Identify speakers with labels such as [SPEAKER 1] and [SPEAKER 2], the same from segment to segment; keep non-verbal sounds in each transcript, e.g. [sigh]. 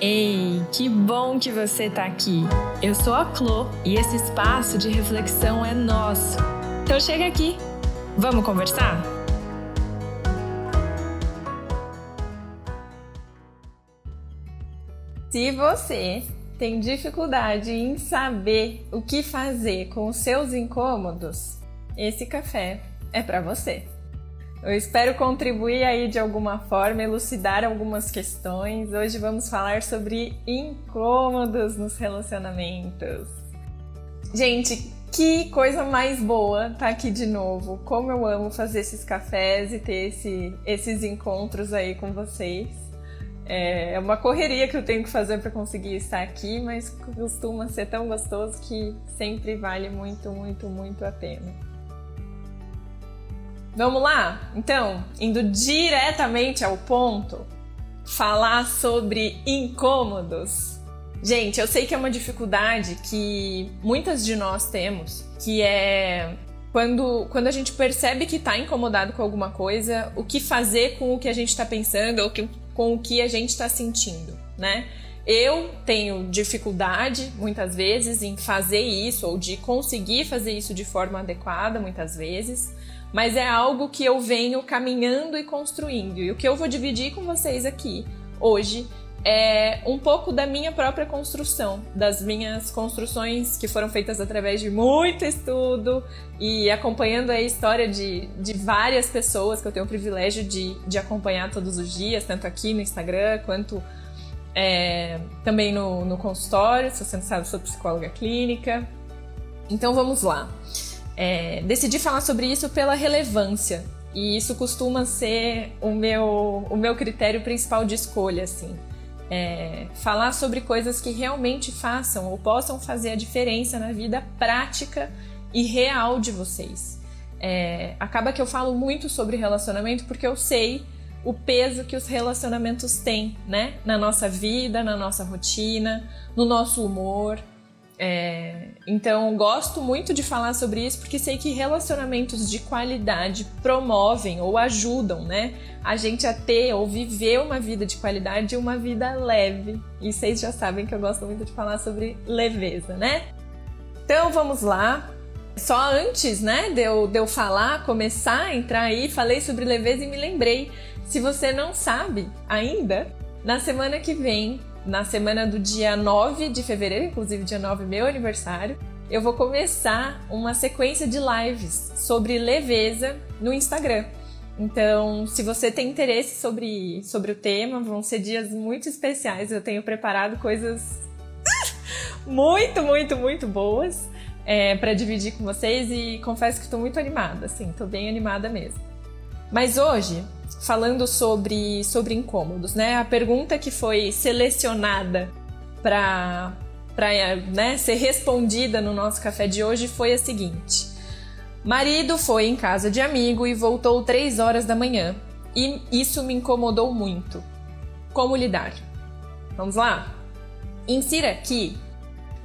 [SPEAKER 1] Ei, que bom que você está aqui! Eu sou a Clo e esse espaço de reflexão é nosso. Então chega aqui, vamos conversar? Se você tem dificuldade em saber o que fazer com os seus incômodos, esse café é para você. Eu espero contribuir aí de alguma forma, elucidar algumas questões. Hoje vamos falar sobre incômodos nos relacionamentos. Gente, que coisa mais boa tá aqui de novo. Como eu amo fazer esses cafés e ter esse, esses encontros aí com vocês. É uma correria que eu tenho que fazer para conseguir estar aqui, mas costuma ser tão gostoso que sempre vale muito, muito, muito a pena. Vamos lá? Então, indo diretamente ao ponto, falar sobre incômodos. Gente, eu sei que é uma dificuldade que muitas de nós temos, que é quando, quando a gente percebe que está incomodado com alguma coisa, o que fazer com o que a gente está pensando ou que, com o que a gente está sentindo, né? Eu tenho dificuldade, muitas vezes, em fazer isso ou de conseguir fazer isso de forma adequada, muitas vezes mas é algo que eu venho caminhando e construindo. E o que eu vou dividir com vocês aqui hoje é um pouco da minha própria construção, das minhas construções que foram feitas através de muito estudo e acompanhando a história de, de várias pessoas que eu tenho o privilégio de, de acompanhar todos os dias, tanto aqui no Instagram quanto é, também no, no consultório, se você não sabe, sou psicóloga clínica. Então vamos lá. É, decidi falar sobre isso pela relevância e isso costuma ser o meu, o meu critério principal de escolha, assim. É, falar sobre coisas que realmente façam ou possam fazer a diferença na vida prática e real de vocês. É, acaba que eu falo muito sobre relacionamento porque eu sei o peso que os relacionamentos têm, né? Na nossa vida, na nossa rotina, no nosso humor. É, então, gosto muito de falar sobre isso porque sei que relacionamentos de qualidade promovem ou ajudam, né, a gente a ter ou viver uma vida de qualidade e uma vida leve. E vocês já sabem que eu gosto muito de falar sobre leveza, né? Então, vamos lá. Só antes, né, de eu, de eu falar, começar a entrar aí, falei sobre leveza e me lembrei. Se você não sabe ainda, na semana que vem na semana do dia 9 de fevereiro, inclusive dia 9 meu aniversário, eu vou começar uma sequência de lives sobre leveza no Instagram. Então, se você tem interesse sobre, sobre o tema, vão ser dias muito especiais. Eu tenho preparado coisas [laughs] muito, muito, muito boas é, para dividir com vocês e confesso que estou muito animada, assim, estou bem animada mesmo. Mas hoje falando sobre, sobre incômodos, né? A pergunta que foi selecionada para né, ser respondida no nosso café de hoje foi a seguinte: Marido foi em casa de amigo e voltou três horas da manhã e isso me incomodou muito. Como lidar? Vamos lá? Insira aqui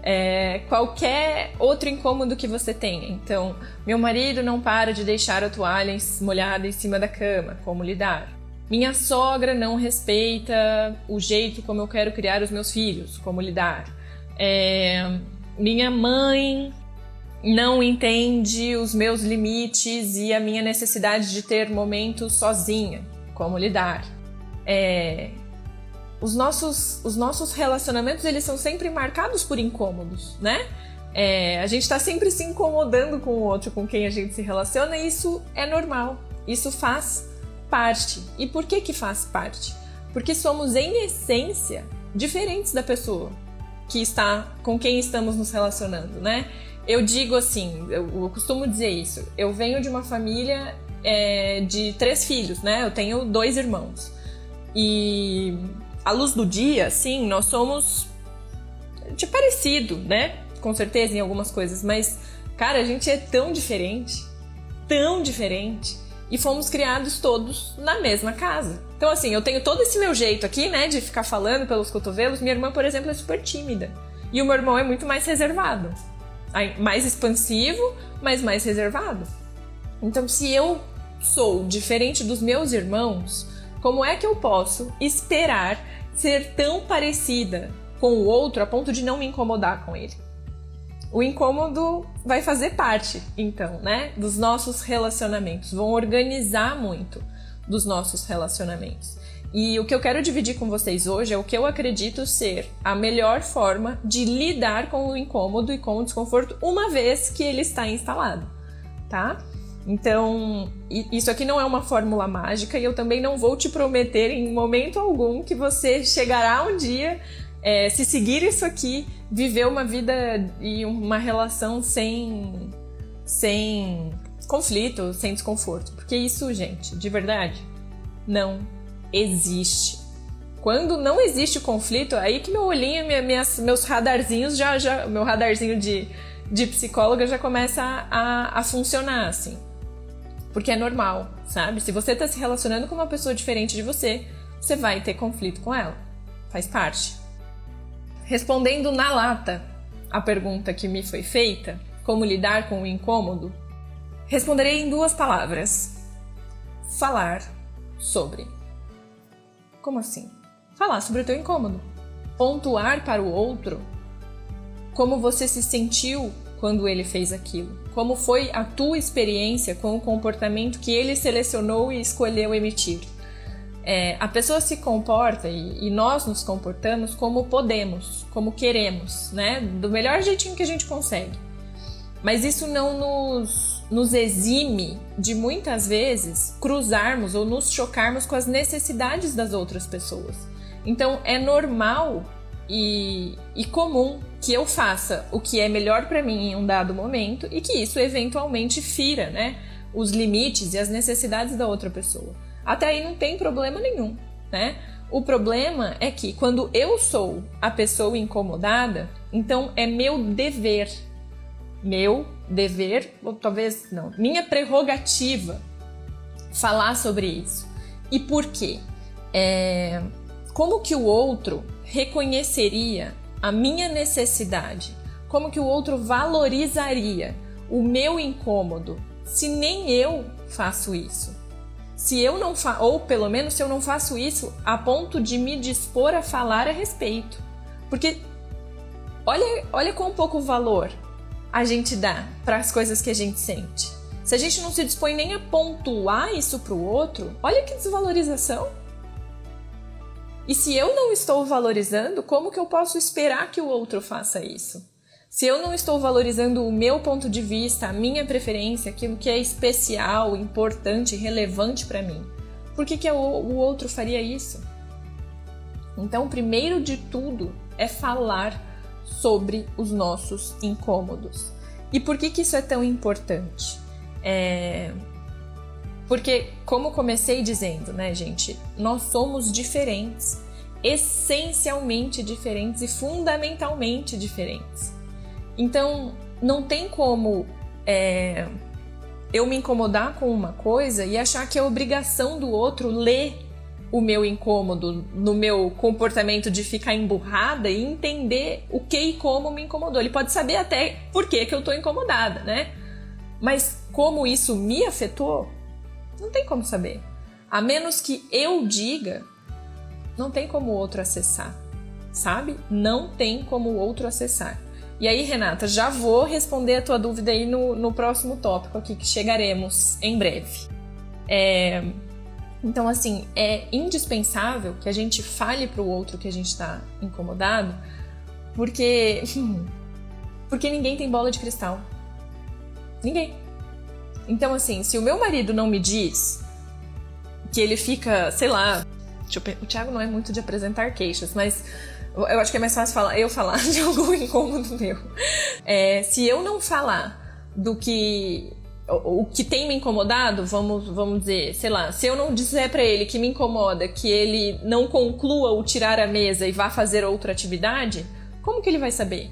[SPEAKER 1] é, qualquer outro incômodo que você tenha. Então, meu marido não para de deixar a toalha molhada em cima da cama. Como lidar? Minha sogra não respeita o jeito como eu quero criar os meus filhos. Como lidar? É, minha mãe não entende os meus limites e a minha necessidade de ter momentos sozinha. Como lidar? É, os nossos, os nossos relacionamentos eles são sempre marcados por incômodos, né? É, a gente está sempre se incomodando com o outro, com quem a gente se relaciona, e isso é normal. Isso faz parte. E por que que faz parte? Porque somos em essência diferentes da pessoa que está com quem estamos nos relacionando, né? Eu digo assim, eu, eu costumo dizer isso. Eu venho de uma família é, de três filhos, né? Eu tenho dois irmãos. E à luz do dia, sim, nós somos de parecido, né? Com certeza em algumas coisas, mas cara, a gente é tão diferente, tão diferente e fomos criados todos na mesma casa. Então assim, eu tenho todo esse meu jeito aqui, né, de ficar falando pelos cotovelos. Minha irmã, por exemplo, é super tímida e o meu irmão é muito mais reservado, mais expansivo, mas mais reservado. Então, se eu sou diferente dos meus irmãos, como é que eu posso esperar ser tão parecida com o outro a ponto de não me incomodar com ele. O incômodo vai fazer parte, então, né, dos nossos relacionamentos, vão organizar muito dos nossos relacionamentos. E o que eu quero dividir com vocês hoje é o que eu acredito ser a melhor forma de lidar com o incômodo e com o desconforto uma vez que ele está instalado, tá? Então, isso aqui não é uma fórmula mágica e eu também não vou te prometer em momento algum que você chegará um dia, é, se seguir isso aqui, viver uma vida e uma relação sem, sem conflito, sem desconforto. Porque isso, gente, de verdade, não existe. Quando não existe conflito, aí que meu olhinho, minha, minhas, meus radarzinhos já, já, meu radarzinho de, de psicóloga já começa a, a, a funcionar assim. Porque é normal, sabe? Se você está se relacionando com uma pessoa diferente de você, você vai ter conflito com ela. Faz parte. Respondendo na lata a pergunta que me foi feita, como lidar com o incômodo, responderei em duas palavras: falar sobre. Como assim? Falar sobre o teu incômodo. Pontuar para o outro como você se sentiu quando ele fez aquilo. Como foi a tua experiência com o comportamento que ele selecionou e escolheu emitir? É, a pessoa se comporta e, e, nós nos comportamos como podemos, como queremos, né? Do melhor jeitinho que a gente consegue. Mas isso não nos, nos exime de muitas vezes cruzarmos ou nos chocarmos com as necessidades das outras pessoas. Então é normal e, e comum que eu faça o que é melhor para mim em um dado momento e que isso eventualmente fira, né, os limites e as necessidades da outra pessoa. Até aí não tem problema nenhum, né? O problema é que quando eu sou a pessoa incomodada, então é meu dever, meu dever, ou talvez não, minha prerrogativa falar sobre isso. E por quê? É, como que o outro reconheceria a minha necessidade? Como que o outro valorizaria o meu incômodo se nem eu faço isso? Se eu não fa ou pelo menos se eu não faço isso a ponto de me dispor a falar a respeito. Porque olha, olha quão pouco valor a gente dá para as coisas que a gente sente. Se a gente não se dispõe nem a pontuar isso para o outro, olha que desvalorização. E se eu não estou valorizando, como que eu posso esperar que o outro faça isso? Se eu não estou valorizando o meu ponto de vista, a minha preferência, aquilo que é especial, importante, relevante para mim, por que, que o, outro faria isso? Então, primeiro de tudo é falar sobre os nossos incômodos. E por que, que isso é tão importante? É... Porque, como comecei dizendo, né, gente, nós somos diferentes, essencialmente diferentes e fundamentalmente diferentes. Então, não tem como é, eu me incomodar com uma coisa e achar que é obrigação do outro ler o meu incômodo no meu comportamento de ficar emburrada e entender o que e como me incomodou. Ele pode saber até por que, que eu tô incomodada, né? Mas como isso me afetou, não tem como saber. A menos que eu diga, não tem como o outro acessar, sabe? Não tem como o outro acessar. E aí, Renata, já vou responder a tua dúvida aí no, no próximo tópico aqui que chegaremos em breve. É, então, assim, é indispensável que a gente fale para o outro que a gente está incomodado, porque [laughs] porque ninguém tem bola de cristal. Ninguém. Então, assim, se o meu marido não me diz que ele fica, sei lá, o Thiago não é muito de apresentar queixas, mas eu acho que é mais fácil falar, eu falar [laughs] de algum incômodo meu. É, se eu não falar do que o, que tem me incomodado, vamos, vamos dizer, sei lá, se eu não disser para ele que me incomoda que ele não conclua o tirar a mesa e vá fazer outra atividade, como que ele vai saber?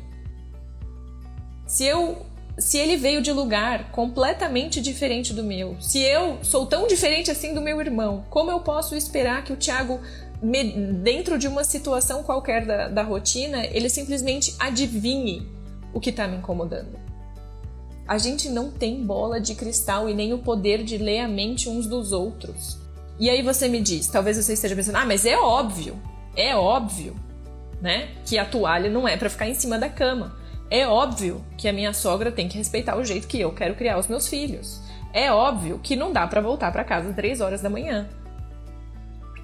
[SPEAKER 1] Se eu se ele veio de lugar completamente diferente do meu, se eu sou tão diferente assim do meu irmão, como eu posso esperar que o Tiago, dentro de uma situação qualquer da, da rotina, ele simplesmente adivinhe o que está me incomodando? A gente não tem bola de cristal e nem o poder de ler a mente uns dos outros. E aí você me diz, talvez você esteja pensando, ah, mas é óbvio. é óbvio, né, que a toalha não é para ficar em cima da cama. É óbvio que a minha sogra tem que respeitar o jeito que eu quero criar os meus filhos. É óbvio que não dá para voltar para casa três horas da manhã.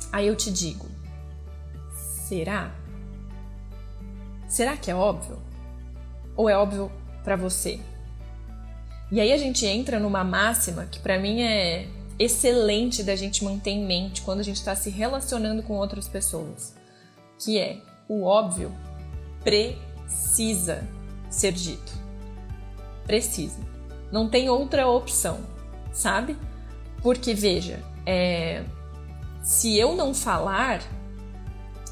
[SPEAKER 1] Aí eu te digo, será? Será que é óbvio? Ou é óbvio para você? E aí a gente entra numa máxima que para mim é excelente da gente manter em mente quando a gente está se relacionando com outras pessoas, que é o óbvio precisa ser dito. Precisa. Não tem outra opção, sabe? Porque veja, é... se eu não falar,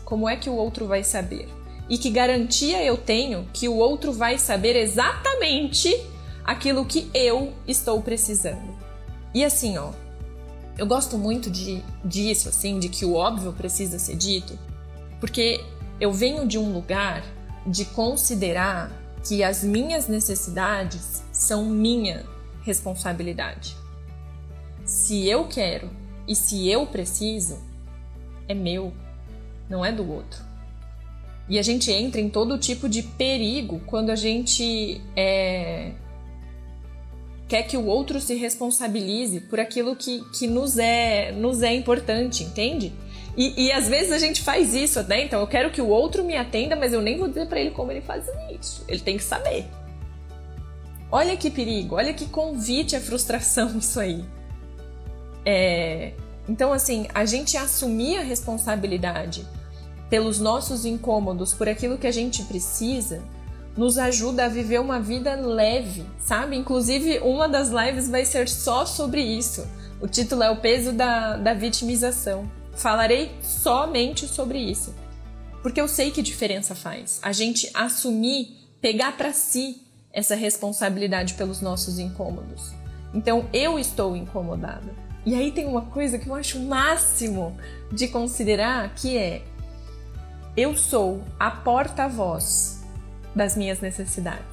[SPEAKER 1] como é que o outro vai saber? E que garantia eu tenho que o outro vai saber exatamente aquilo que eu estou precisando? E assim, ó, eu gosto muito de, disso, assim, de que o óbvio precisa ser dito, porque eu venho de um lugar de considerar que as minhas necessidades são minha responsabilidade. Se eu quero e se eu preciso, é meu, não é do outro. E a gente entra em todo tipo de perigo quando a gente é, quer que o outro se responsabilize por aquilo que, que nos, é, nos é importante, entende? E, e às vezes a gente faz isso, né? Então eu quero que o outro me atenda, mas eu nem vou dizer para ele como ele faz isso. Ele tem que saber. Olha que perigo, olha que convite à frustração [laughs] isso aí. É... Então, assim, a gente assumir a responsabilidade pelos nossos incômodos, por aquilo que a gente precisa, nos ajuda a viver uma vida leve, sabe? Inclusive, uma das lives vai ser só sobre isso. O título é O Peso da, da Vitimização. Falarei somente sobre isso. Porque eu sei que diferença faz. A gente assumir, pegar para si essa responsabilidade pelos nossos incômodos. Então, eu estou incomodada. E aí tem uma coisa que eu acho máximo de considerar, que é eu sou a porta-voz das minhas necessidades.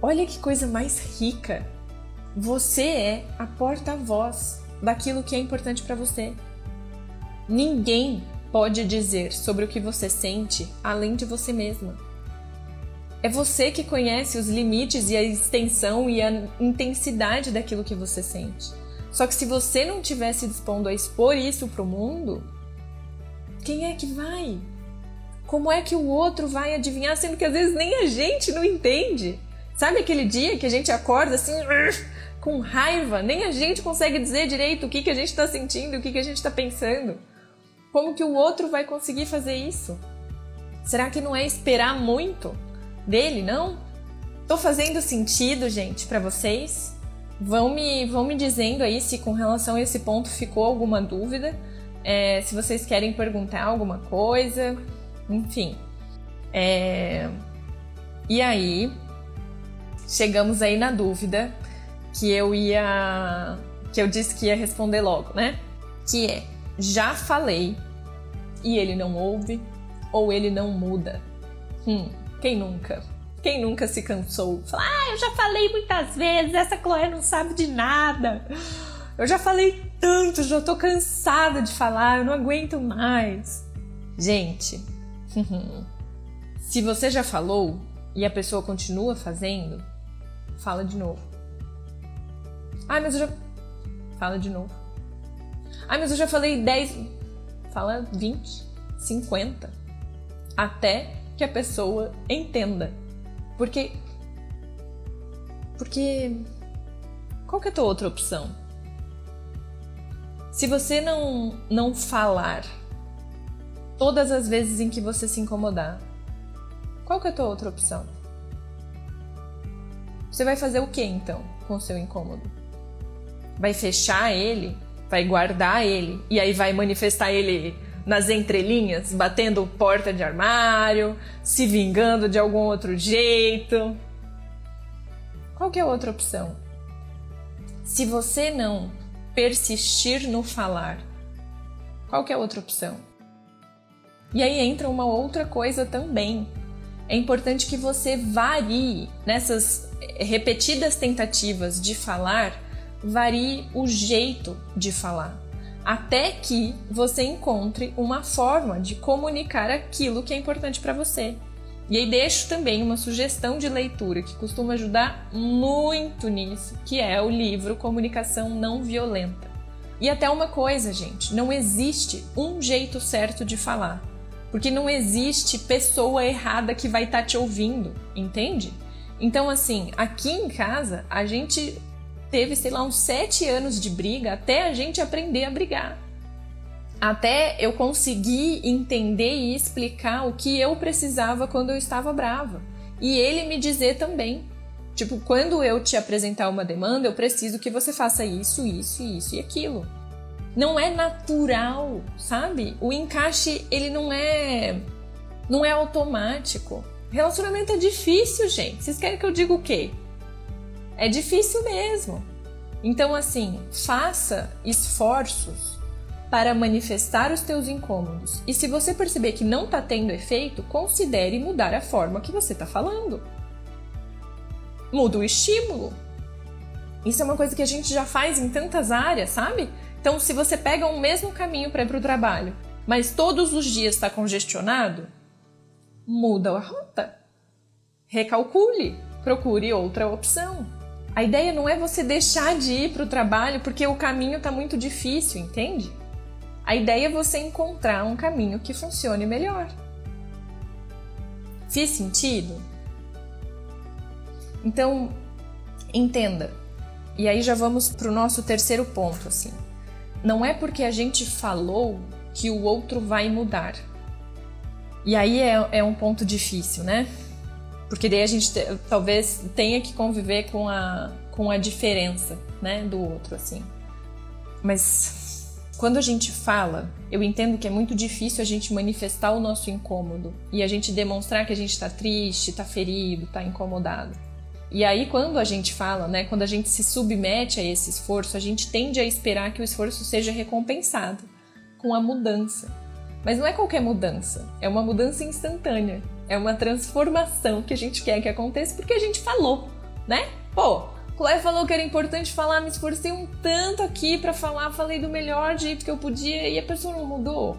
[SPEAKER 1] Olha que coisa mais rica. Você é a porta-voz daquilo que é importante para você. Ninguém pode dizer sobre o que você sente além de você mesma. É você que conhece os limites e a extensão e a intensidade daquilo que você sente. Só que se você não tivesse dispondo a expor isso para o mundo, quem é que vai? Como é que o outro vai adivinhar, sendo que às vezes nem a gente não entende? Sabe aquele dia que a gente acorda assim, com raiva, nem a gente consegue dizer direito o que, que a gente está sentindo, o que, que a gente está pensando? Como que o outro vai conseguir fazer isso? Será que não é esperar muito dele, não? Tô fazendo sentido, gente, para vocês? Vão me, vão me dizendo aí se com relação a esse ponto ficou alguma dúvida, é, se vocês querem perguntar alguma coisa, enfim. É... E aí, chegamos aí na dúvida que eu ia. que eu disse que ia responder logo, né? Que é: já falei e ele não ouve ou ele não muda? Hum, quem nunca? Quem nunca se cansou? Fala, ah, eu já falei muitas vezes, essa Chloé não sabe de nada. Eu já falei tanto, já tô cansada de falar, eu não aguento mais. Gente, [laughs] Se você já falou e a pessoa continua fazendo, fala de novo. Ah, mas eu já. Fala de novo. Ah, mas eu já falei 10. Fala 20, 50. Até que a pessoa entenda. Porque. Porque. Qual que é a tua outra opção? Se você não, não falar todas as vezes em que você se incomodar. Qual que é a tua outra opção? Você vai fazer o que então com o seu incômodo? Vai fechar ele? Vai guardar ele? E aí vai manifestar ele nas entrelinhas, batendo porta de armário, se vingando de algum outro jeito? Qual que é a outra opção? Se você não persistir no falar, qual que é a outra opção? E aí entra uma outra coisa também. É importante que você varie nessas repetidas tentativas de falar, varie o jeito de falar. até que você encontre uma forma de comunicar aquilo que é importante para você. E aí deixo também uma sugestão de leitura que costuma ajudar muito nisso, que é o livro Comunicação Não Violenta. E até uma coisa, gente, não existe um jeito certo de falar, porque não existe pessoa errada que vai estar tá te ouvindo, entende? Então, assim, aqui em casa a gente teve, sei lá, uns sete anos de briga até a gente aprender a brigar. Até eu conseguir entender e explicar o que eu precisava quando eu estava brava. E ele me dizer também. Tipo, quando eu te apresentar uma demanda, eu preciso que você faça isso, isso, isso e aquilo. Não é natural, sabe? O encaixe, ele não é não é automático. Relacionamento é difícil, gente. Vocês querem que eu diga o quê? É difícil mesmo. Então, assim, faça esforços para manifestar os teus incômodos. E se você perceber que não está tendo efeito, considere mudar a forma que você está falando. Muda o estímulo. Isso é uma coisa que a gente já faz em tantas áreas, sabe? Então, se você pega o mesmo caminho para ir para o trabalho, mas todos os dias está congestionado, muda a rota. Recalcule, procure outra opção. A ideia não é você deixar de ir para o trabalho porque o caminho está muito difícil, entende? A ideia é você encontrar um caminho que funcione melhor. Fiz sentido? Então, entenda. E aí já vamos para o nosso terceiro ponto, assim. Não é porque a gente falou que o outro vai mudar. E aí é, é um ponto difícil, né? Porque daí a gente talvez tenha que conviver com a, com a diferença, né, do outro, assim. Mas quando a gente fala, eu entendo que é muito difícil a gente manifestar o nosso incômodo e a gente demonstrar que a gente está triste, está ferido, está incomodado. E aí, quando a gente fala, né, quando a gente se submete a esse esforço, a gente tende a esperar que o esforço seja recompensado com a mudança. Mas não é qualquer mudança, é uma mudança instantânea. É uma transformação que a gente quer que aconteça porque a gente falou, né? Pô, Chloe falou que era importante falar, me esforcei um tanto aqui para falar, falei do melhor jeito que eu podia e a pessoa não mudou.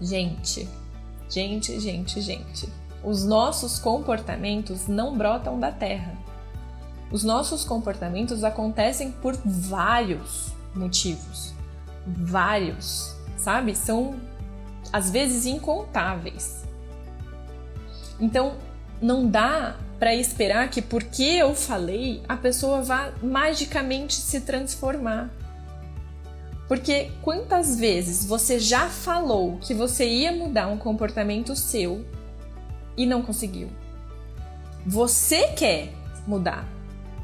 [SPEAKER 1] Gente, gente, gente, gente. Os nossos comportamentos não brotam da terra. Os nossos comportamentos acontecem por vários motivos. Vários, sabe? São às vezes incontáveis. Então, não dá para esperar que porque eu falei, a pessoa vá magicamente se transformar. Porque quantas vezes você já falou que você ia mudar um comportamento seu e não conseguiu? Você quer mudar.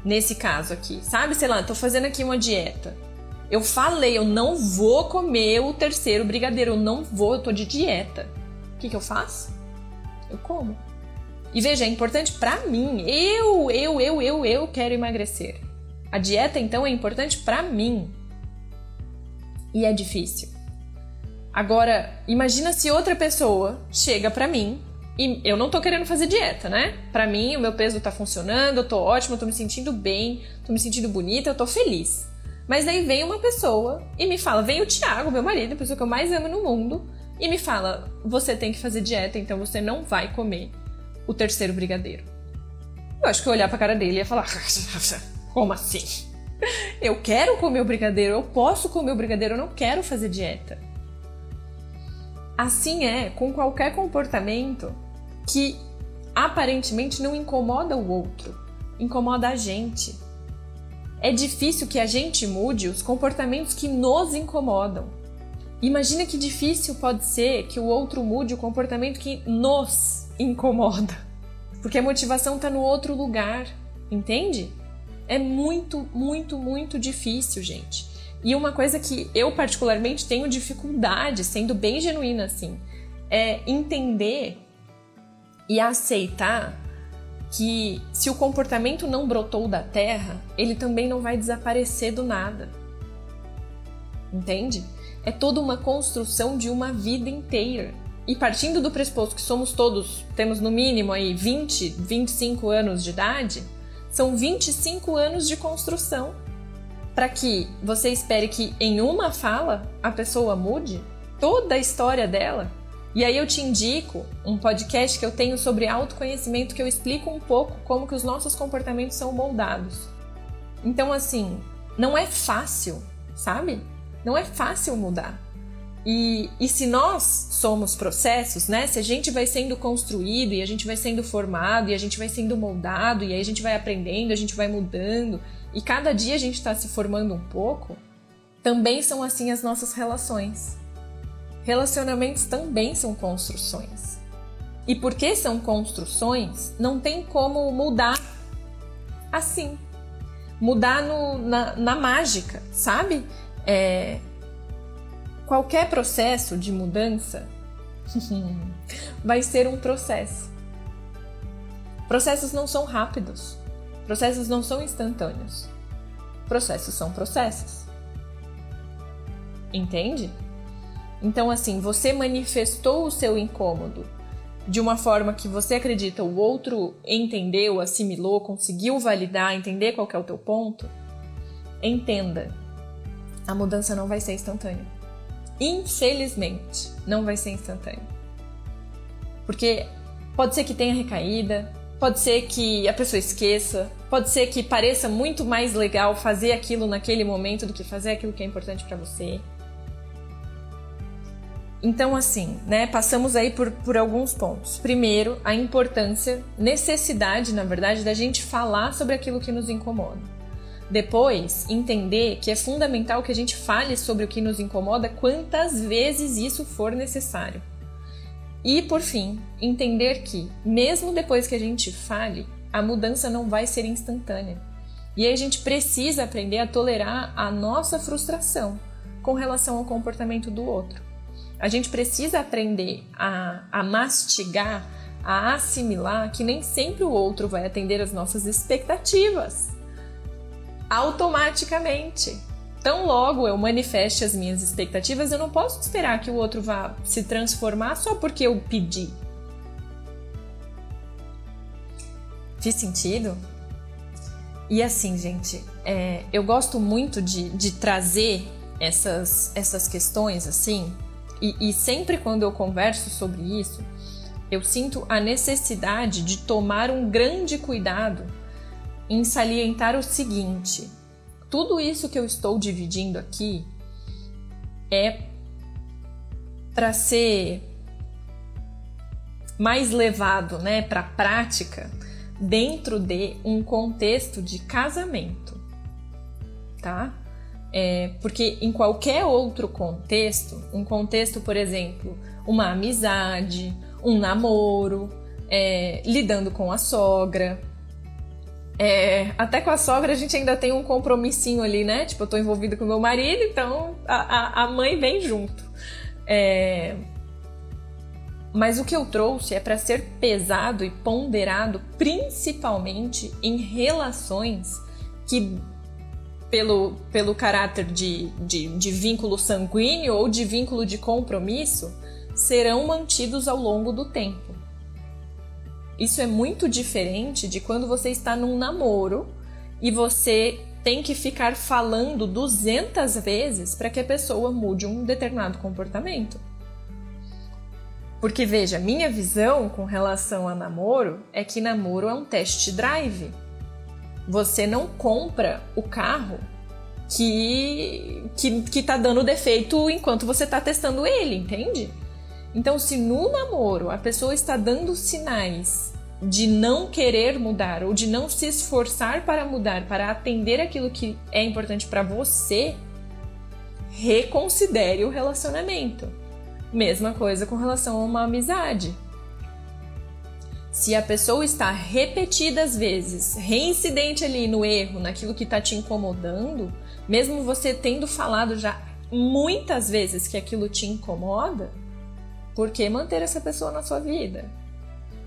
[SPEAKER 1] Nesse caso aqui, sabe? Sei lá, tô fazendo aqui uma dieta. Eu falei, eu não vou comer o terceiro brigadeiro, eu não vou, eu tô de dieta. O que, que eu faço? Eu como. E veja, é importante para mim. Eu, eu, eu, eu, eu quero emagrecer. A dieta então é importante para mim. E é difícil. Agora, imagina se outra pessoa chega para mim e eu não tô querendo fazer dieta, né? Para mim, o meu peso tá funcionando, eu tô ótima, eu tô me sentindo bem, tô me sentindo bonita, eu tô feliz. Mas daí vem uma pessoa e me fala, vem o Thiago, meu marido, a pessoa que eu mais amo no mundo, e me fala: você tem que fazer dieta, então você não vai comer o terceiro brigadeiro. Eu acho que eu olhar pra cara dele e ia falar: [laughs] como assim? Eu quero comer o brigadeiro, eu posso comer o brigadeiro, eu não quero fazer dieta. Assim é com qualquer comportamento que aparentemente não incomoda o outro, incomoda a gente. É difícil que a gente mude os comportamentos que nos incomodam. Imagina que difícil pode ser que o outro mude o comportamento que nos incomoda. Porque a motivação está no outro lugar, entende? É muito, muito, muito difícil, gente. E uma coisa que eu particularmente tenho dificuldade, sendo bem genuína assim, é entender e aceitar que se o comportamento não brotou da terra, ele também não vai desaparecer do nada. Entende? É toda uma construção de uma vida inteira. E partindo do pressuposto que somos todos, temos no mínimo aí 20, 25 anos de idade, são 25 anos de construção. para que você espere que em uma fala a pessoa mude toda a história dela? E aí eu te indico um podcast que eu tenho sobre autoconhecimento que eu explico um pouco como que os nossos comportamentos são moldados. Então assim, não é fácil, sabe? Não é fácil mudar. E, e se nós somos processos, né? Se a gente vai sendo construído e a gente vai sendo formado e a gente vai sendo moldado e aí a gente vai aprendendo, a gente vai mudando e cada dia a gente está se formando um pouco, também são assim as nossas relações. Relacionamentos também são construções. E porque são construções, não tem como mudar assim. Mudar no, na, na mágica, sabe? É, qualquer processo de mudança [laughs] vai ser um processo. Processos não são rápidos. Processos não são instantâneos. Processos são processos. Entende? Então, assim, você manifestou o seu incômodo de uma forma que você acredita o outro entendeu, assimilou, conseguiu validar, entender qual é o teu ponto. Entenda, a mudança não vai ser instantânea. Infelizmente, não vai ser instantânea. Porque pode ser que tenha recaída, Pode ser que a pessoa esqueça, pode ser que pareça muito mais legal fazer aquilo naquele momento do que fazer aquilo que é importante para você. Então, assim, né, passamos aí por, por alguns pontos. Primeiro, a importância, necessidade, na verdade, da gente falar sobre aquilo que nos incomoda. Depois, entender que é fundamental que a gente fale sobre o que nos incomoda quantas vezes isso for necessário. E por fim, entender que, mesmo depois que a gente fale, a mudança não vai ser instantânea. E aí a gente precisa aprender a tolerar a nossa frustração com relação ao comportamento do outro. A gente precisa aprender a, a mastigar, a assimilar que nem sempre o outro vai atender às nossas expectativas automaticamente. Tão logo eu manifeste as minhas expectativas, eu não posso esperar que o outro vá se transformar só porque eu pedi. Fiz sentido? E assim, gente, é, eu gosto muito de, de trazer essas, essas questões assim, e, e sempre quando eu converso sobre isso, eu sinto a necessidade de tomar um grande cuidado em salientar o seguinte tudo isso que eu estou dividindo aqui é para ser mais levado, né, para a prática dentro de um contexto de casamento, tá? É, porque em qualquer outro contexto, um contexto, por exemplo, uma amizade, um namoro, é, lidando com a sogra, é, até com a sogra a gente ainda tem um compromissinho ali, né? Tipo, eu tô envolvida com meu marido, então a, a, a mãe vem junto. É... Mas o que eu trouxe é para ser pesado e ponderado principalmente em relações que, pelo, pelo caráter de, de, de vínculo sanguíneo ou de vínculo de compromisso, serão mantidos ao longo do tempo. Isso é muito diferente de quando você está num namoro e você tem que ficar falando 200 vezes para que a pessoa mude um determinado comportamento. Porque veja, minha visão com relação a namoro é que namoro é um test drive. Você não compra o carro que que, que tá dando defeito enquanto você está testando ele, entende? Então, se no namoro a pessoa está dando sinais de não querer mudar ou de não se esforçar para mudar, para atender aquilo que é importante para você, reconsidere o relacionamento. Mesma coisa com relação a uma amizade. Se a pessoa está repetidas vezes, reincidente ali no erro, naquilo que está te incomodando, mesmo você tendo falado já muitas vezes que aquilo te incomoda, por que manter essa pessoa na sua vida?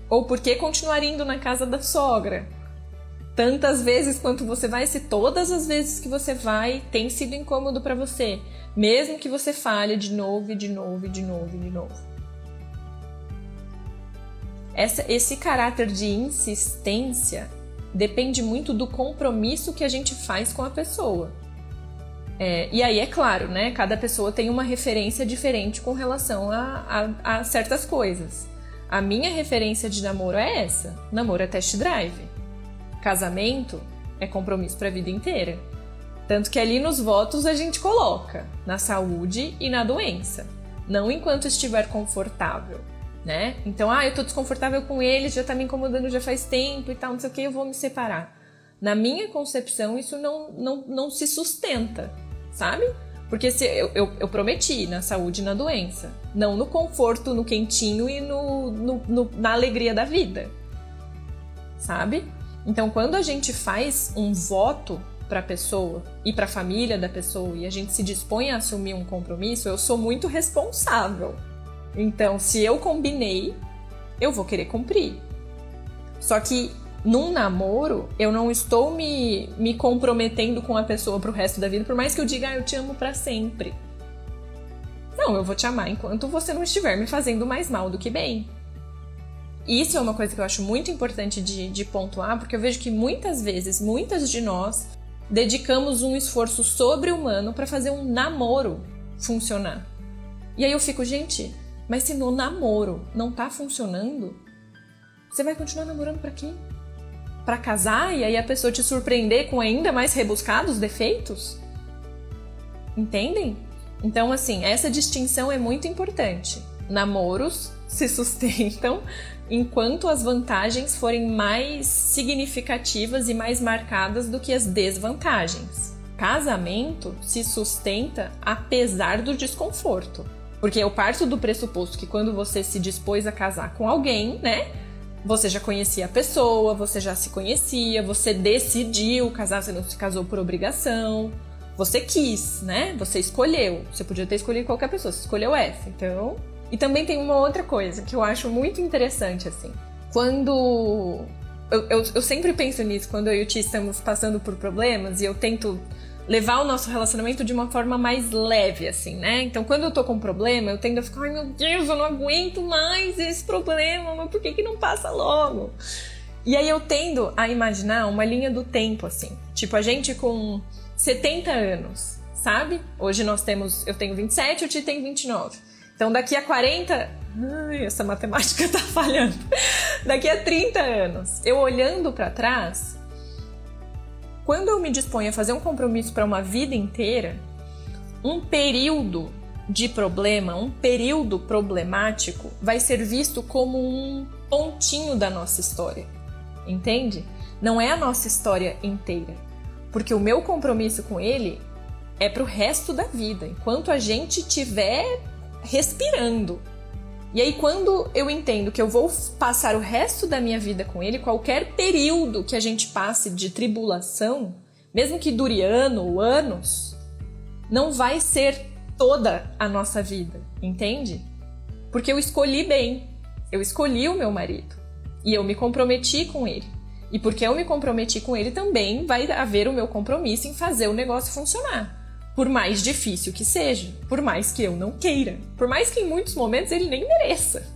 [SPEAKER 1] Ou por que continuar indo na casa da sogra? Tantas vezes quanto você vai, se todas as vezes que você vai tem sido incômodo para você, mesmo que você falhe de novo e de novo e de novo e de novo. Essa, esse caráter de insistência depende muito do compromisso que a gente faz com a pessoa. É, e aí, é claro, né? Cada pessoa tem uma referência diferente com relação a, a, a certas coisas. A minha referência de namoro é essa: namoro é test drive. Casamento é compromisso para a vida inteira. Tanto que ali nos votos a gente coloca na saúde e na doença, não enquanto estiver confortável, né? Então, ah, eu tô desconfortável com ele, já tá me incomodando já faz tempo e tal, não sei o que, eu vou me separar. Na minha concepção, isso não, não, não se sustenta sabe? Porque se eu, eu, eu, prometi na saúde e na doença, não no conforto, no quentinho e no, no, no na alegria da vida, sabe? Então, quando a gente faz um voto para a pessoa e para a família da pessoa e a gente se dispõe a assumir um compromisso, eu sou muito responsável. Então, se eu combinei, eu vou querer cumprir. Só que num namoro, eu não estou me, me comprometendo com a pessoa pro resto da vida, por mais que eu diga, ah, eu te amo para sempre. Não, eu vou te amar enquanto você não estiver me fazendo mais mal do que bem. Isso é uma coisa que eu acho muito importante de, de pontuar, porque eu vejo que muitas vezes, muitas de nós, dedicamos um esforço sobre-humano para fazer um namoro funcionar. E aí eu fico, gente, mas se no namoro não tá funcionando, você vai continuar namorando para quê? Para casar e aí a pessoa te surpreender com ainda mais rebuscados defeitos? Entendem? Então, assim, essa distinção é muito importante. Namoros se [laughs] sustentam enquanto as vantagens forem mais significativas e mais marcadas do que as desvantagens. Casamento se sustenta apesar do desconforto. Porque eu parto do pressuposto que quando você se dispôs a casar com alguém, né? Você já conhecia a pessoa, você já se conhecia, você decidiu casar, você não se casou por obrigação. Você quis, né? Você escolheu. Você podia ter escolhido qualquer pessoa, você escolheu essa. Então. E também tem uma outra coisa que eu acho muito interessante, assim. Quando. Eu, eu, eu sempre penso nisso, quando eu e o Ti estamos passando por problemas e eu tento levar o nosso relacionamento de uma forma mais leve, assim, né? Então, quando eu tô com um problema, eu tendo a ficar, ai meu Deus, eu não aguento mais esse problema, mas por que que não passa logo? E aí eu tendo a imaginar uma linha do tempo, assim. Tipo, a gente com 70 anos, sabe? Hoje nós temos, eu tenho 27, o Ti tem 29. Então, daqui a 40, ai, essa matemática [laughs] tá falhando. daqui a 30 anos, eu olhando para trás, quando eu me disponho a fazer um compromisso para uma vida inteira, um período de problema, um período problemático, vai ser visto como um pontinho da nossa história. Entende? Não é a nossa história inteira. Porque o meu compromisso com ele é para o resto da vida, enquanto a gente estiver respirando. E aí, quando eu entendo que eu vou passar o resto da minha vida com ele, qualquer período que a gente passe de tribulação, mesmo que dure ano ou anos, não vai ser toda a nossa vida, entende? Porque eu escolhi bem, eu escolhi o meu marido e eu me comprometi com ele. E porque eu me comprometi com ele, também vai haver o meu compromisso em fazer o negócio funcionar por mais difícil que seja, por mais que eu não queira, por mais que em muitos momentos ele nem mereça.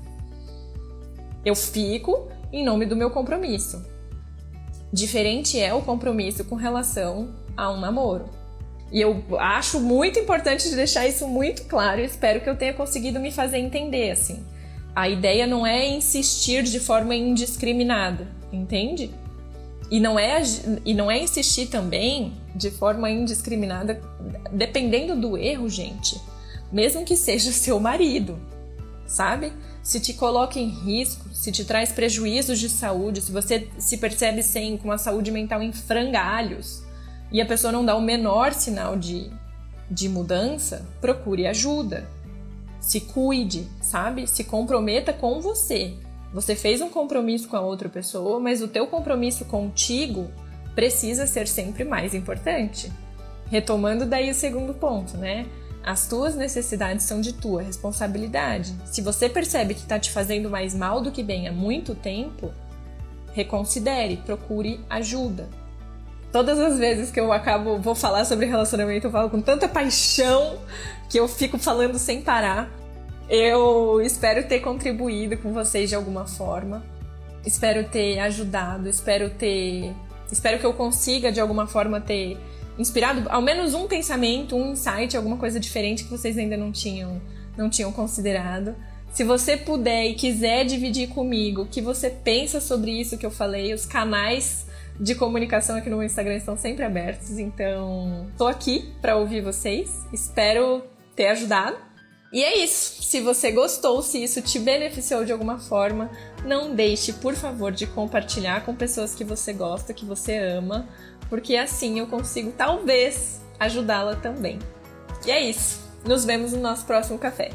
[SPEAKER 1] Eu fico em nome do meu compromisso. Diferente é o compromisso com relação a um namoro. E eu acho muito importante deixar isso muito claro espero que eu tenha conseguido me fazer entender assim. A ideia não é insistir de forma indiscriminada, entende? E não é, e não é insistir também de forma indiscriminada, dependendo do erro, gente. Mesmo que seja [laughs] seu marido, sabe? Se te coloca em risco, se te traz prejuízos de saúde, se você se percebe sem com a saúde mental em frangalhos e a pessoa não dá o menor sinal de, de mudança, procure ajuda. Se cuide, sabe? Se comprometa com você. Você fez um compromisso com a outra pessoa, mas o teu compromisso contigo precisa ser sempre mais importante. Retomando daí o segundo ponto, né? As tuas necessidades são de tua responsabilidade. Se você percebe que está te fazendo mais mal do que bem há muito tempo, reconsidere, procure ajuda. Todas as vezes que eu acabo, vou falar sobre relacionamento, eu falo com tanta paixão que eu fico falando sem parar. Eu espero ter contribuído com vocês de alguma forma. Espero ter ajudado, espero ter. Espero que eu consiga de alguma forma ter inspirado ao menos um pensamento, um insight, alguma coisa diferente que vocês ainda não tinham, não tinham considerado. Se você puder e quiser dividir comigo o que você pensa sobre isso que eu falei, os canais de comunicação aqui no meu Instagram estão sempre abertos, então tô aqui para ouvir vocês. Espero ter ajudado. E é isso. Se você gostou, se isso te beneficiou de alguma forma, não deixe, por favor, de compartilhar com pessoas que você gosta, que você ama, porque assim eu consigo talvez ajudá-la também. E é isso. Nos vemos no nosso próximo café.